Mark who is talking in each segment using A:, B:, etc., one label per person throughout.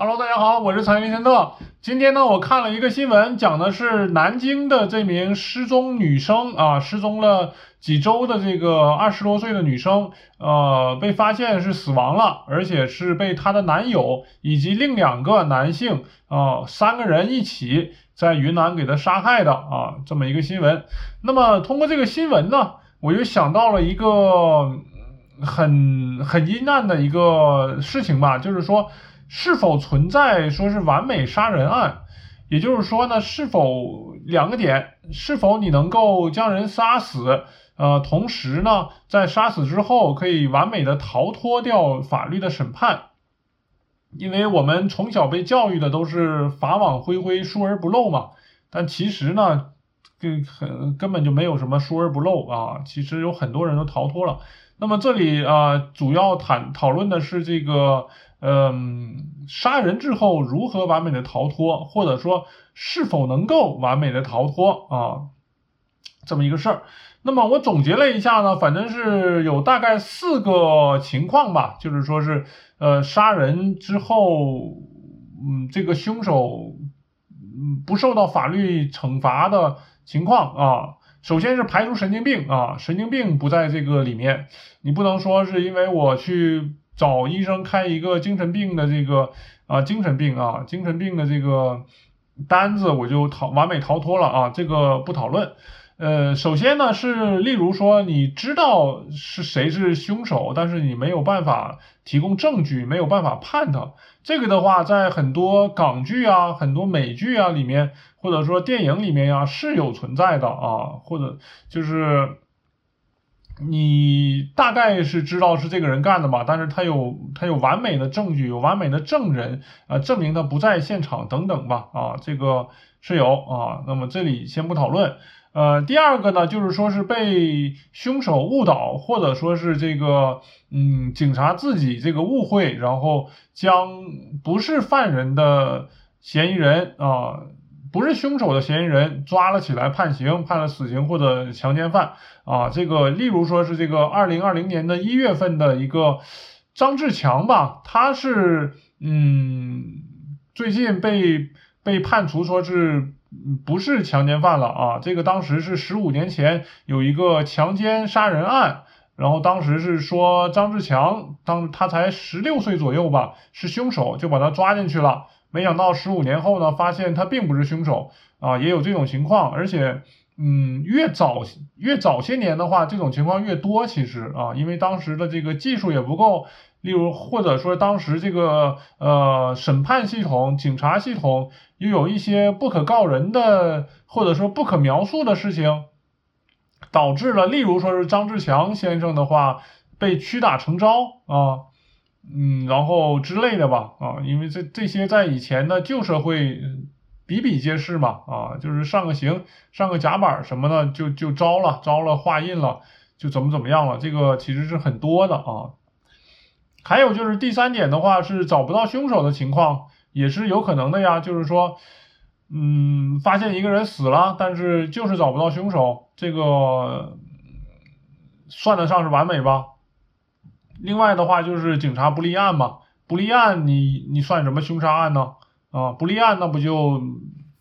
A: Hello，大家好，我是财经天特。今天呢，我看了一个新闻，讲的是南京的这名失踪女生啊，失踪了几周的这个二十多岁的女生，呃，被发现是死亡了，而且是被她的男友以及另两个男性啊，三个人一起在云南给她杀害的啊，这么一个新闻。那么通过这个新闻呢，我就想到了一个很很阴暗的一个事情吧，就是说。是否存在说是完美杀人案？也就是说呢，是否两个点？是否你能够将人杀死？呃，同时呢，在杀死之后可以完美的逃脱掉法律的审判？因为我们从小被教育的都是法网恢恢，疏而不漏嘛。但其实呢，根很根本就没有什么疏而不漏啊。其实有很多人都逃脱了。那么这里啊，主要谈讨论的是这个。嗯，杀人之后如何完美的逃脱，或者说是否能够完美的逃脱啊？这么一个事儿。那么我总结了一下呢，反正是有大概四个情况吧，就是说是呃杀人之后，嗯，这个凶手嗯不受到法律惩罚的情况啊。首先是排除神经病啊，神经病不在这个里面，你不能说是因为我去。找医生开一个精神病的这个啊精神病啊精神病的这个单子，我就逃完美逃脱了啊，这个不讨论。呃，首先呢是例如说你知道是谁是凶手，但是你没有办法提供证据，没有办法判他。这个的话，在很多港剧啊、很多美剧啊里面，或者说电影里面呀是有存在的啊，或者就是。你大概是知道是这个人干的吧，但是他有他有完美的证据，有完美的证人啊，证明他不在现场等等吧，啊，这个是有啊，那么这里先不讨论。呃，第二个呢，就是说是被凶手误导，或者说是这个嗯，警察自己这个误会，然后将不是犯人的嫌疑人啊。不是凶手的嫌疑人抓了起来判刑，判了死刑或者强奸犯啊，这个例如说是这个二零二零年的一月份的一个张志强吧，他是嗯最近被被判处说是不是强奸犯了啊，这个当时是十五年前有一个强奸杀人案，然后当时是说张志强当他才十六岁左右吧，是凶手就把他抓进去了。没想到十五年后呢，发现他并不是凶手啊，也有这种情况，而且，嗯，越早越早些年的话，这种情况越多，其实啊，因为当时的这个技术也不够，例如或者说当时这个呃审判系统、警察系统又有一些不可告人的或者说不可描述的事情，导致了，例如说是张志强先生的话被屈打成招啊。嗯，然后之类的吧，啊，因为这这些在以前的旧社会比比皆是嘛，啊，就是上个刑、上个甲板什么的，就就招了，招了画印了，就怎么怎么样了，这个其实是很多的啊。还有就是第三点的话，是找不到凶手的情况，也是有可能的呀，就是说，嗯，发现一个人死了，但是就是找不到凶手，这个算得上是完美吧？另外的话就是警察不立案嘛，不立案你你算什么凶杀案呢？啊，不立案那不就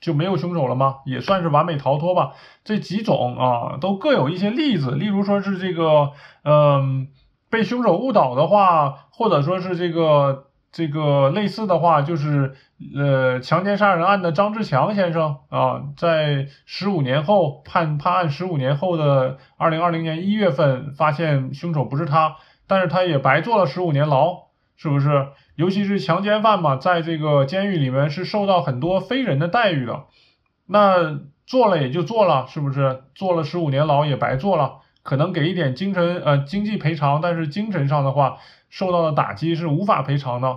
A: 就没有凶手了吗？也算是完美逃脱吧。这几种啊都各有一些例子，例如说是这个嗯被凶手误导的话，或者说是这个这个类似的话，就是呃强奸杀人案的张志强先生啊，在十五年后判判案十五年后的二零二零年一月份发现凶手不是他。但是他也白坐了十五年牢，是不是？尤其是强奸犯嘛，在这个监狱里面是受到很多非人的待遇的。那做了也就做了，是不是？坐了十五年牢也白坐了，可能给一点精神呃经济赔偿，但是精神上的话受到的打击是无法赔偿的。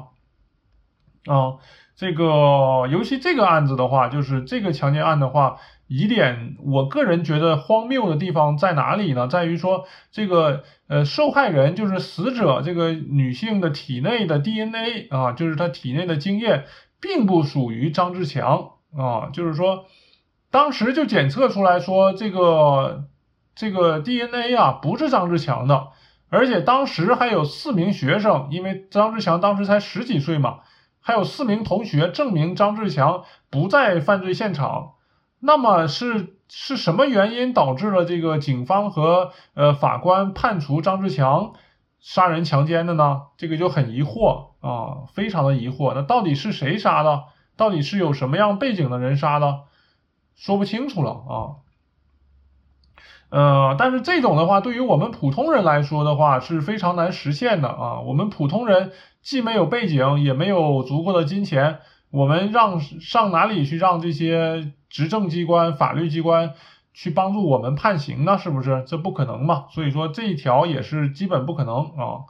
A: 啊，这个尤其这个案子的话，就是这个强奸案的话。疑点，我个人觉得荒谬的地方在哪里呢？在于说这个呃受害人就是死者这个女性的体内的 DNA 啊，就是她体内的精液，并不属于张志强啊，就是说当时就检测出来说这个这个 DNA 啊不是张志强的，而且当时还有四名学生，因为张志强当时才十几岁嘛。还有四名同学证明张志强不在犯罪现场。那么是是什么原因导致了这个警方和呃法官判处张志强杀人强奸的呢？这个就很疑惑啊，非常的疑惑。那到底是谁杀的？到底是有什么样背景的人杀的？说不清楚了啊。呃，但是这种的话，对于我们普通人来说的话是非常难实现的啊。我们普通人既没有背景，也没有足够的金钱。我们让上哪里去让这些执政机关、法律机关去帮助我们判刑呢？是不是？这不可能嘛。所以说这一条也是基本不可能啊。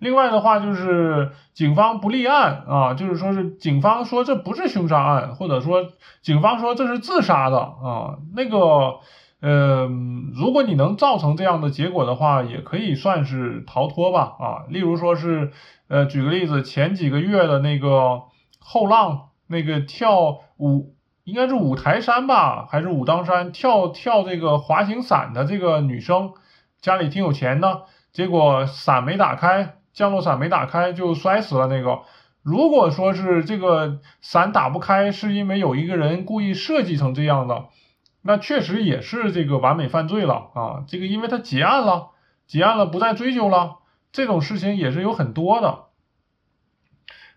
A: 另外的话就是警方不立案啊，就是说是警方说这不是凶杀案，或者说警方说这是自杀的啊。那个呃，如果你能造成这样的结果的话，也可以算是逃脱吧啊。例如说是呃，举个例子，前几个月的那个。后浪那个跳五应该是五台山吧，还是武当山跳跳这个滑行伞的这个女生，家里挺有钱的，结果伞没打开，降落伞没打开就摔死了。那个如果说是这个伞打不开，是因为有一个人故意设计成这样的，那确实也是这个完美犯罪了啊。这个因为他结案了，结案了不再追究了，这种事情也是有很多的。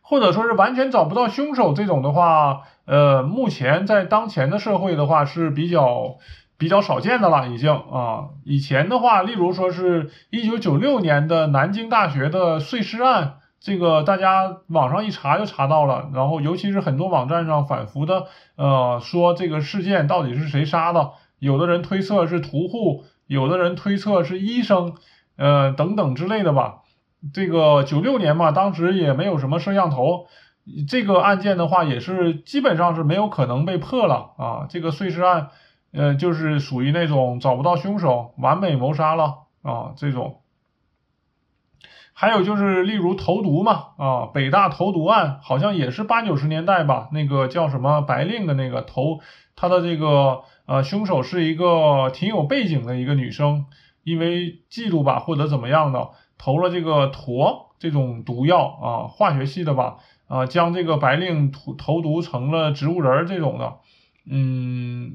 A: 或者说是完全找不到凶手这种的话，呃，目前在当前的社会的话是比较比较少见的了，已经啊。以前的话，例如说是一九九六年的南京大学的碎尸案，这个大家网上一查就查到了，然后尤其是很多网站上反复的呃说这个事件到底是谁杀的，有的人推测是屠户，有的人推测是医生，呃等等之类的吧。这个九六年嘛，当时也没有什么摄像头，这个案件的话也是基本上是没有可能被破了啊。这个碎尸案，呃，就是属于那种找不到凶手，完美谋杀了啊这种。还有就是例如投毒嘛，啊，北大投毒案好像也是八九十年代吧，那个叫什么白令的那个投，他的这个呃凶手是一个挺有背景的一个女生，因为嫉妒吧或者怎么样的。投了这个妥这种毒药啊，化学系的吧，啊，将这个白令投投毒成了植物人这种的，嗯，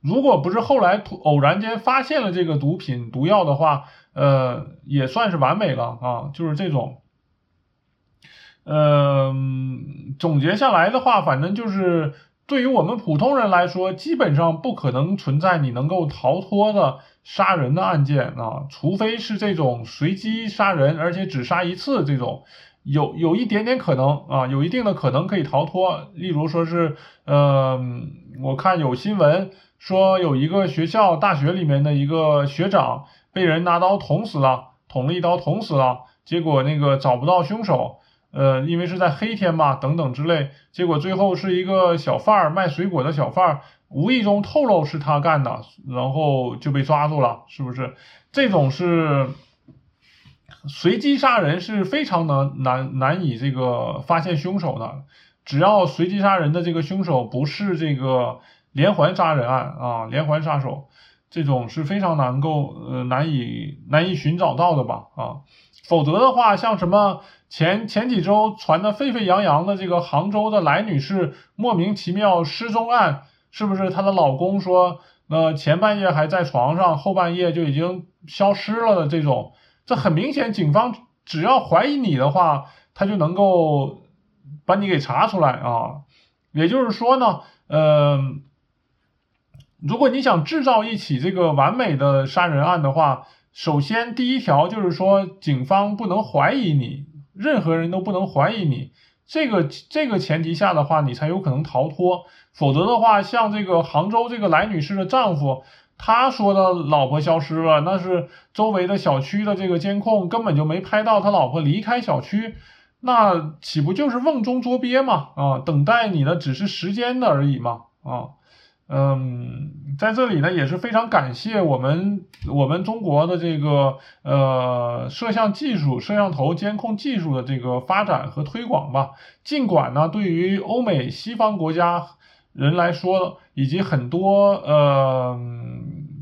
A: 如果不是后来偶然间发现了这个毒品毒药的话，呃，也算是完美了啊，就是这种，嗯，总结下来的话，反正就是。对于我们普通人来说，基本上不可能存在你能够逃脱的杀人的案件啊，除非是这种随机杀人，而且只杀一次这种，有有一点点可能啊，有一定的可能可以逃脱。例如说是，呃，我看有新闻说有一个学校大学里面的一个学长被人拿刀捅死了，捅了一刀捅死了，结果那个找不到凶手。呃，因为是在黑天嘛，等等之类，结果最后是一个小贩儿卖水果的小贩儿，无意中透露是他干的，然后就被抓住了，是不是？这种是随机杀人是非常难难难以这个发现凶手的，只要随机杀人的这个凶手不是这个连环杀人案啊，连环杀手，这种是非常难够呃难以难以寻找到的吧啊，否则的话像什么。前前几周传的沸沸扬扬的这个杭州的来女士莫名其妙失踪案，是不是她的老公说，呃前半夜还在床上，后半夜就已经消失了的这种？这很明显，警方只要怀疑你的话，他就能够把你给查出来啊。也就是说呢，嗯，如果你想制造一起这个完美的杀人案的话，首先第一条就是说，警方不能怀疑你。任何人都不能怀疑你，这个这个前提下的话，你才有可能逃脱。否则的话，像这个杭州这个来女士的丈夫，他说的老婆消失了，那是周围的小区的这个监控根本就没拍到他老婆离开小区，那岂不就是瓮中捉鳖嘛？啊，等待你的只是时间的而已嘛？啊。嗯，在这里呢也是非常感谢我们我们中国的这个呃摄像技术、摄像头监控技术的这个发展和推广吧。尽管呢，对于欧美西方国家人来说，以及很多呃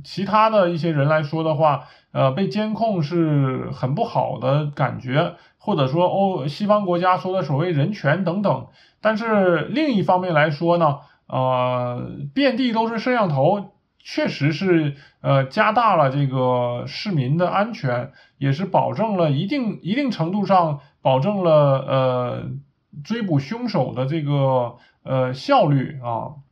A: 其他的一些人来说的话，呃，被监控是很不好的感觉，或者说欧西方国家说的所谓人权等等。但是另一方面来说呢，呃，遍地都是摄像头，确实是呃加大了这个市民的安全，也是保证了一定一定程度上保证了呃追捕凶手的这个呃效率啊。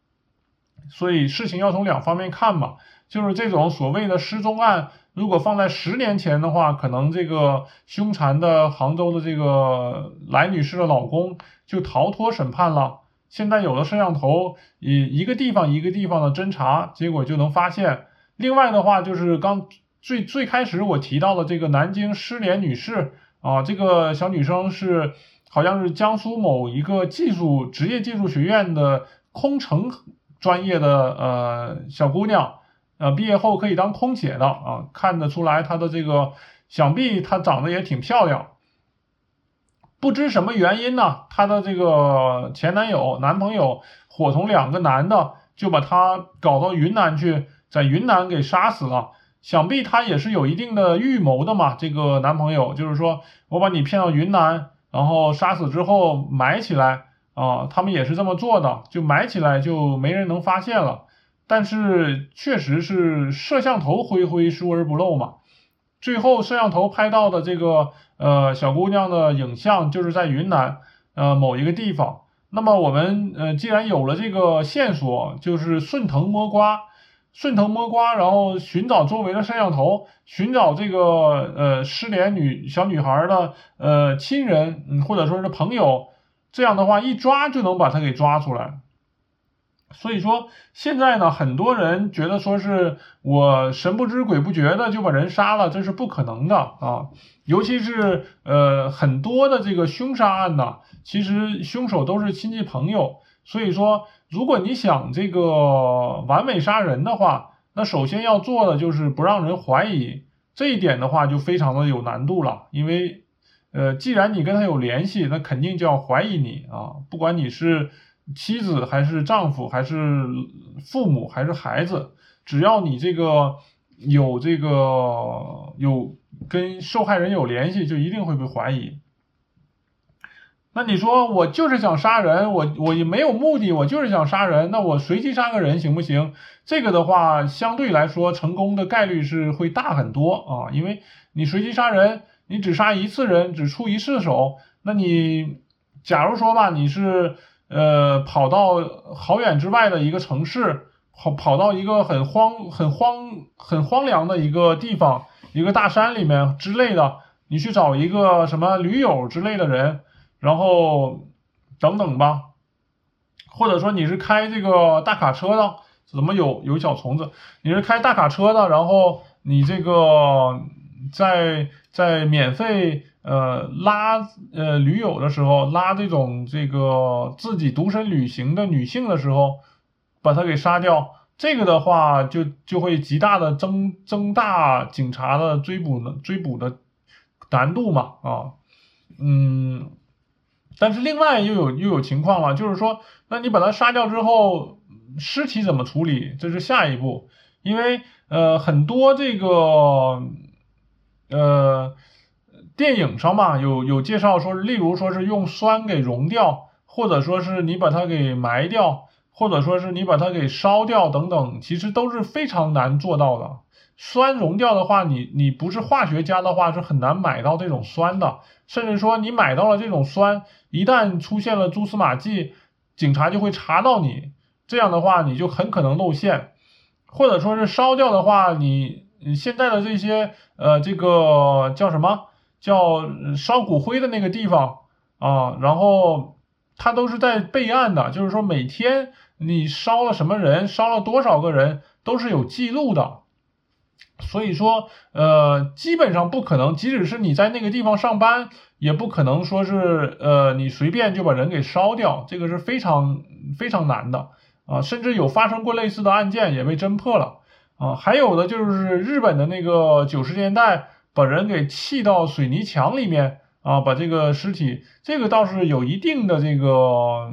A: 所以事情要从两方面看嘛，就是这种所谓的失踪案，如果放在十年前的话，可能这个凶残的杭州的这个来女士的老公就逃脱审判了。现在有了摄像头，一一个地方一个地方的侦查，结果就能发现。另外的话，就是刚最最开始我提到的这个南京失联女士啊，这个小女生是好像是江苏某一个技术职业技术学院的空乘。专业的呃小姑娘，呃毕业后可以当空姐的啊，看得出来她的这个想必她长得也挺漂亮。不知什么原因呢，她的这个前男友男朋友伙同两个男的就把她搞到云南去，在云南给杀死了。想必他也是有一定的预谋的嘛，这个男朋友就是说我把你骗到云南，然后杀死之后埋起来。啊，他们也是这么做的，就埋起来就没人能发现了。但是确实是摄像头挥挥疏而不漏嘛。最后摄像头拍到的这个呃小姑娘的影像就是在云南呃某一个地方。那么我们呃既然有了这个线索，就是顺藤摸瓜，顺藤摸瓜，然后寻找周围的摄像头，寻找这个呃失联女小女孩的呃亲人，嗯或者说是朋友。这样的话，一抓就能把他给抓出来。所以说，现在呢，很多人觉得说是我神不知鬼不觉的就把人杀了，这是不可能的啊。尤其是呃很多的这个凶杀案呢，其实凶手都是亲戚朋友。所以说，如果你想这个完美杀人的话，那首先要做的就是不让人怀疑。这一点的话，就非常的有难度了，因为。呃，既然你跟他有联系，那肯定就要怀疑你啊！不管你是妻子还是丈夫，还是父母还是孩子，只要你这个有这个有跟受害人有联系，就一定会被怀疑。那你说我就是想杀人，我我也没有目的，我就是想杀人，那我随机杀个人行不行？这个的话，相对来说成功的概率是会大很多啊，因为你随机杀人。你只杀一次人，只出一次手，那你假如说吧，你是呃跑到好远之外的一个城市，跑跑到一个很荒、很荒、很荒凉的一个地方，一个大山里面之类的，你去找一个什么驴友之类的人，然后等等吧，或者说你是开这个大卡车的，怎么有有小虫子？你是开大卡车的，然后你这个。在在免费呃拉呃驴友的时候，拉这种这个自己独身旅行的女性的时候，把她给杀掉，这个的话就就会极大的增增大警察的追捕的追捕的难度嘛啊嗯，但是另外又有又有情况了，就是说，那你把他杀掉之后，尸体怎么处理？这是下一步，因为呃很多这个。呃，电影上嘛有有介绍说，例如说是用酸给溶掉，或者说是你把它给埋掉，或者说是你把它给烧掉等等，其实都是非常难做到的。酸溶掉的话，你你不是化学家的话是很难买到这种酸的，甚至说你买到了这种酸，一旦出现了蛛丝马迹，警察就会查到你，这样的话你就很可能露馅，或者说是烧掉的话，你。你现在的这些呃，这个叫什么？叫烧骨灰的那个地方啊，然后它都是在备案的，就是说每天你烧了什么人，烧了多少个人，都是有记录的。所以说，呃，基本上不可能，即使是你在那个地方上班，也不可能说是呃，你随便就把人给烧掉，这个是非常非常难的啊，甚至有发生过类似的案件也被侦破了。啊，还有的就是日本的那个九十年代把人给砌到水泥墙里面啊，把这个尸体，这个倒是有一定的这个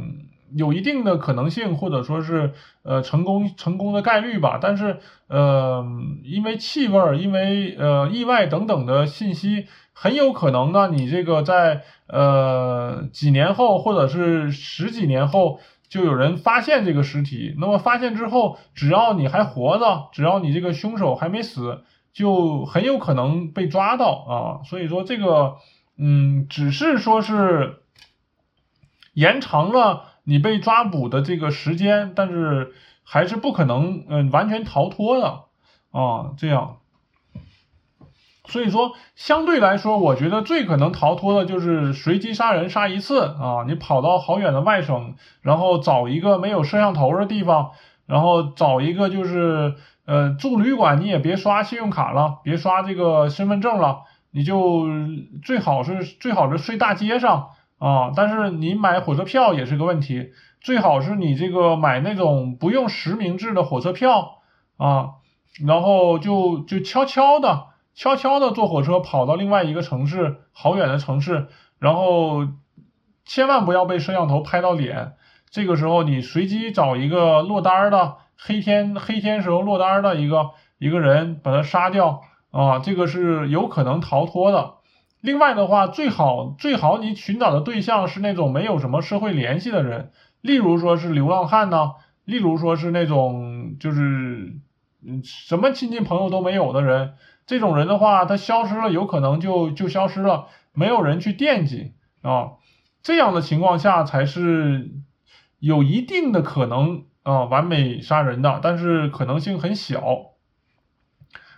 A: 有一定的可能性，或者说是呃成功成功的概率吧。但是呃，因为气味，因为呃意外等等的信息，很有可能呢，你这个在呃几年后，或者是十几年后，就有人发现这个尸体。那么发现之后，只要你还活着，只要你这个凶手还没死，就很有可能被抓到啊。所以说这个，嗯，只是说是。延长了你被抓捕的这个时间，但是还是不可能嗯完全逃脱的啊，这样，所以说相对来说，我觉得最可能逃脱的就是随机杀人杀一次啊，你跑到好远的外省，然后找一个没有摄像头的地方，然后找一个就是呃住旅馆，你也别刷信用卡了，别刷这个身份证了，你就最好是最好是睡大街上。啊，但是你买火车票也是个问题，最好是你这个买那种不用实名制的火车票啊，然后就就悄悄的、悄悄的坐火车跑到另外一个城市，好远的城市，然后千万不要被摄像头拍到脸。这个时候你随机找一个落单的黑天黑天时候落单的一个一个人把他杀掉啊，这个是有可能逃脱的。另外的话，最好最好你寻找的对象是那种没有什么社会联系的人，例如说是流浪汉呢，例如说是那种就是嗯什么亲戚朋友都没有的人，这种人的话，他消失了，有可能就就消失了，没有人去惦记啊，这样的情况下才是有一定的可能啊完美杀人的，但是可能性很小。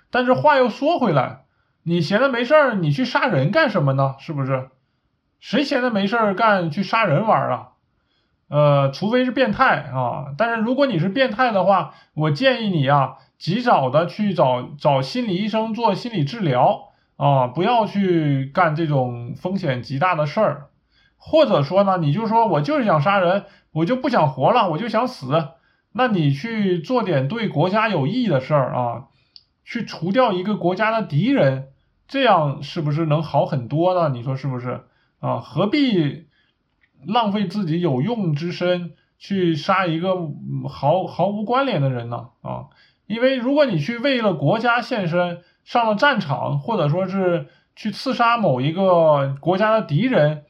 A: 但是话又说回来。你闲着没事儿，你去杀人干什么呢？是不是？谁闲着没事儿干去杀人玩啊？呃，除非是变态啊。但是如果你是变态的话，我建议你啊，及早的去找找心理医生做心理治疗啊，不要去干这种风险极大的事儿。或者说呢，你就说我就是想杀人，我就不想活了，我就想死。那你去做点对国家有益的事儿啊，去除掉一个国家的敌人。这样是不是能好很多呢？你说是不是啊？何必浪费自己有用之身去杀一个毫毫无关联的人呢？啊，因为如果你去为了国家献身，上了战场，或者说是去刺杀某一个国家的敌人，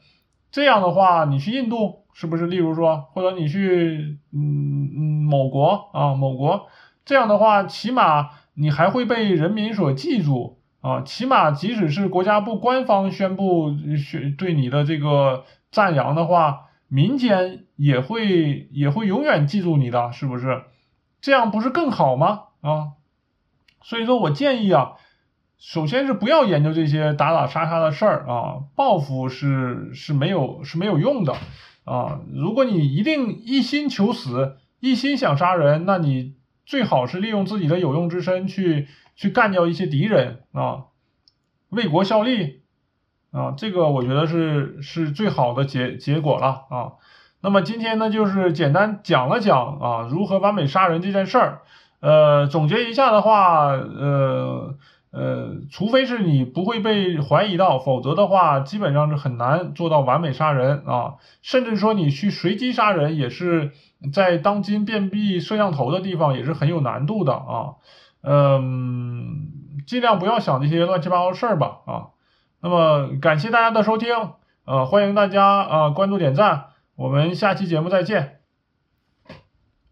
A: 这样的话，你去印度是不是？例如说，或者你去嗯嗯某国啊某国，这样的话，起码你还会被人民所记住。啊，起码即使是国家部官方宣布宣对你的这个赞扬的话，民间也会也会永远记住你的，是不是？这样不是更好吗？啊，所以说我建议啊，首先是不要研究这些打打杀杀的事儿啊，报复是是没有是没有用的啊。如果你一定一心求死，一心想杀人，那你最好是利用自己的有用之身去。去干掉一些敌人啊，为国效力啊，这个我觉得是是最好的结结果了啊。那么今天呢，就是简单讲了讲啊，如何完美杀人这件事儿。呃，总结一下的话，呃呃，除非是你不会被怀疑到，否则的话，基本上是很难做到完美杀人啊。甚至说你去随机杀人，也是在当今便秘摄像头的地方，也是很有难度的啊。嗯，尽量不要想这些乱七八糟事儿吧啊。那么感谢大家的收听，呃，欢迎大家啊关注点赞，我们下期节目再见。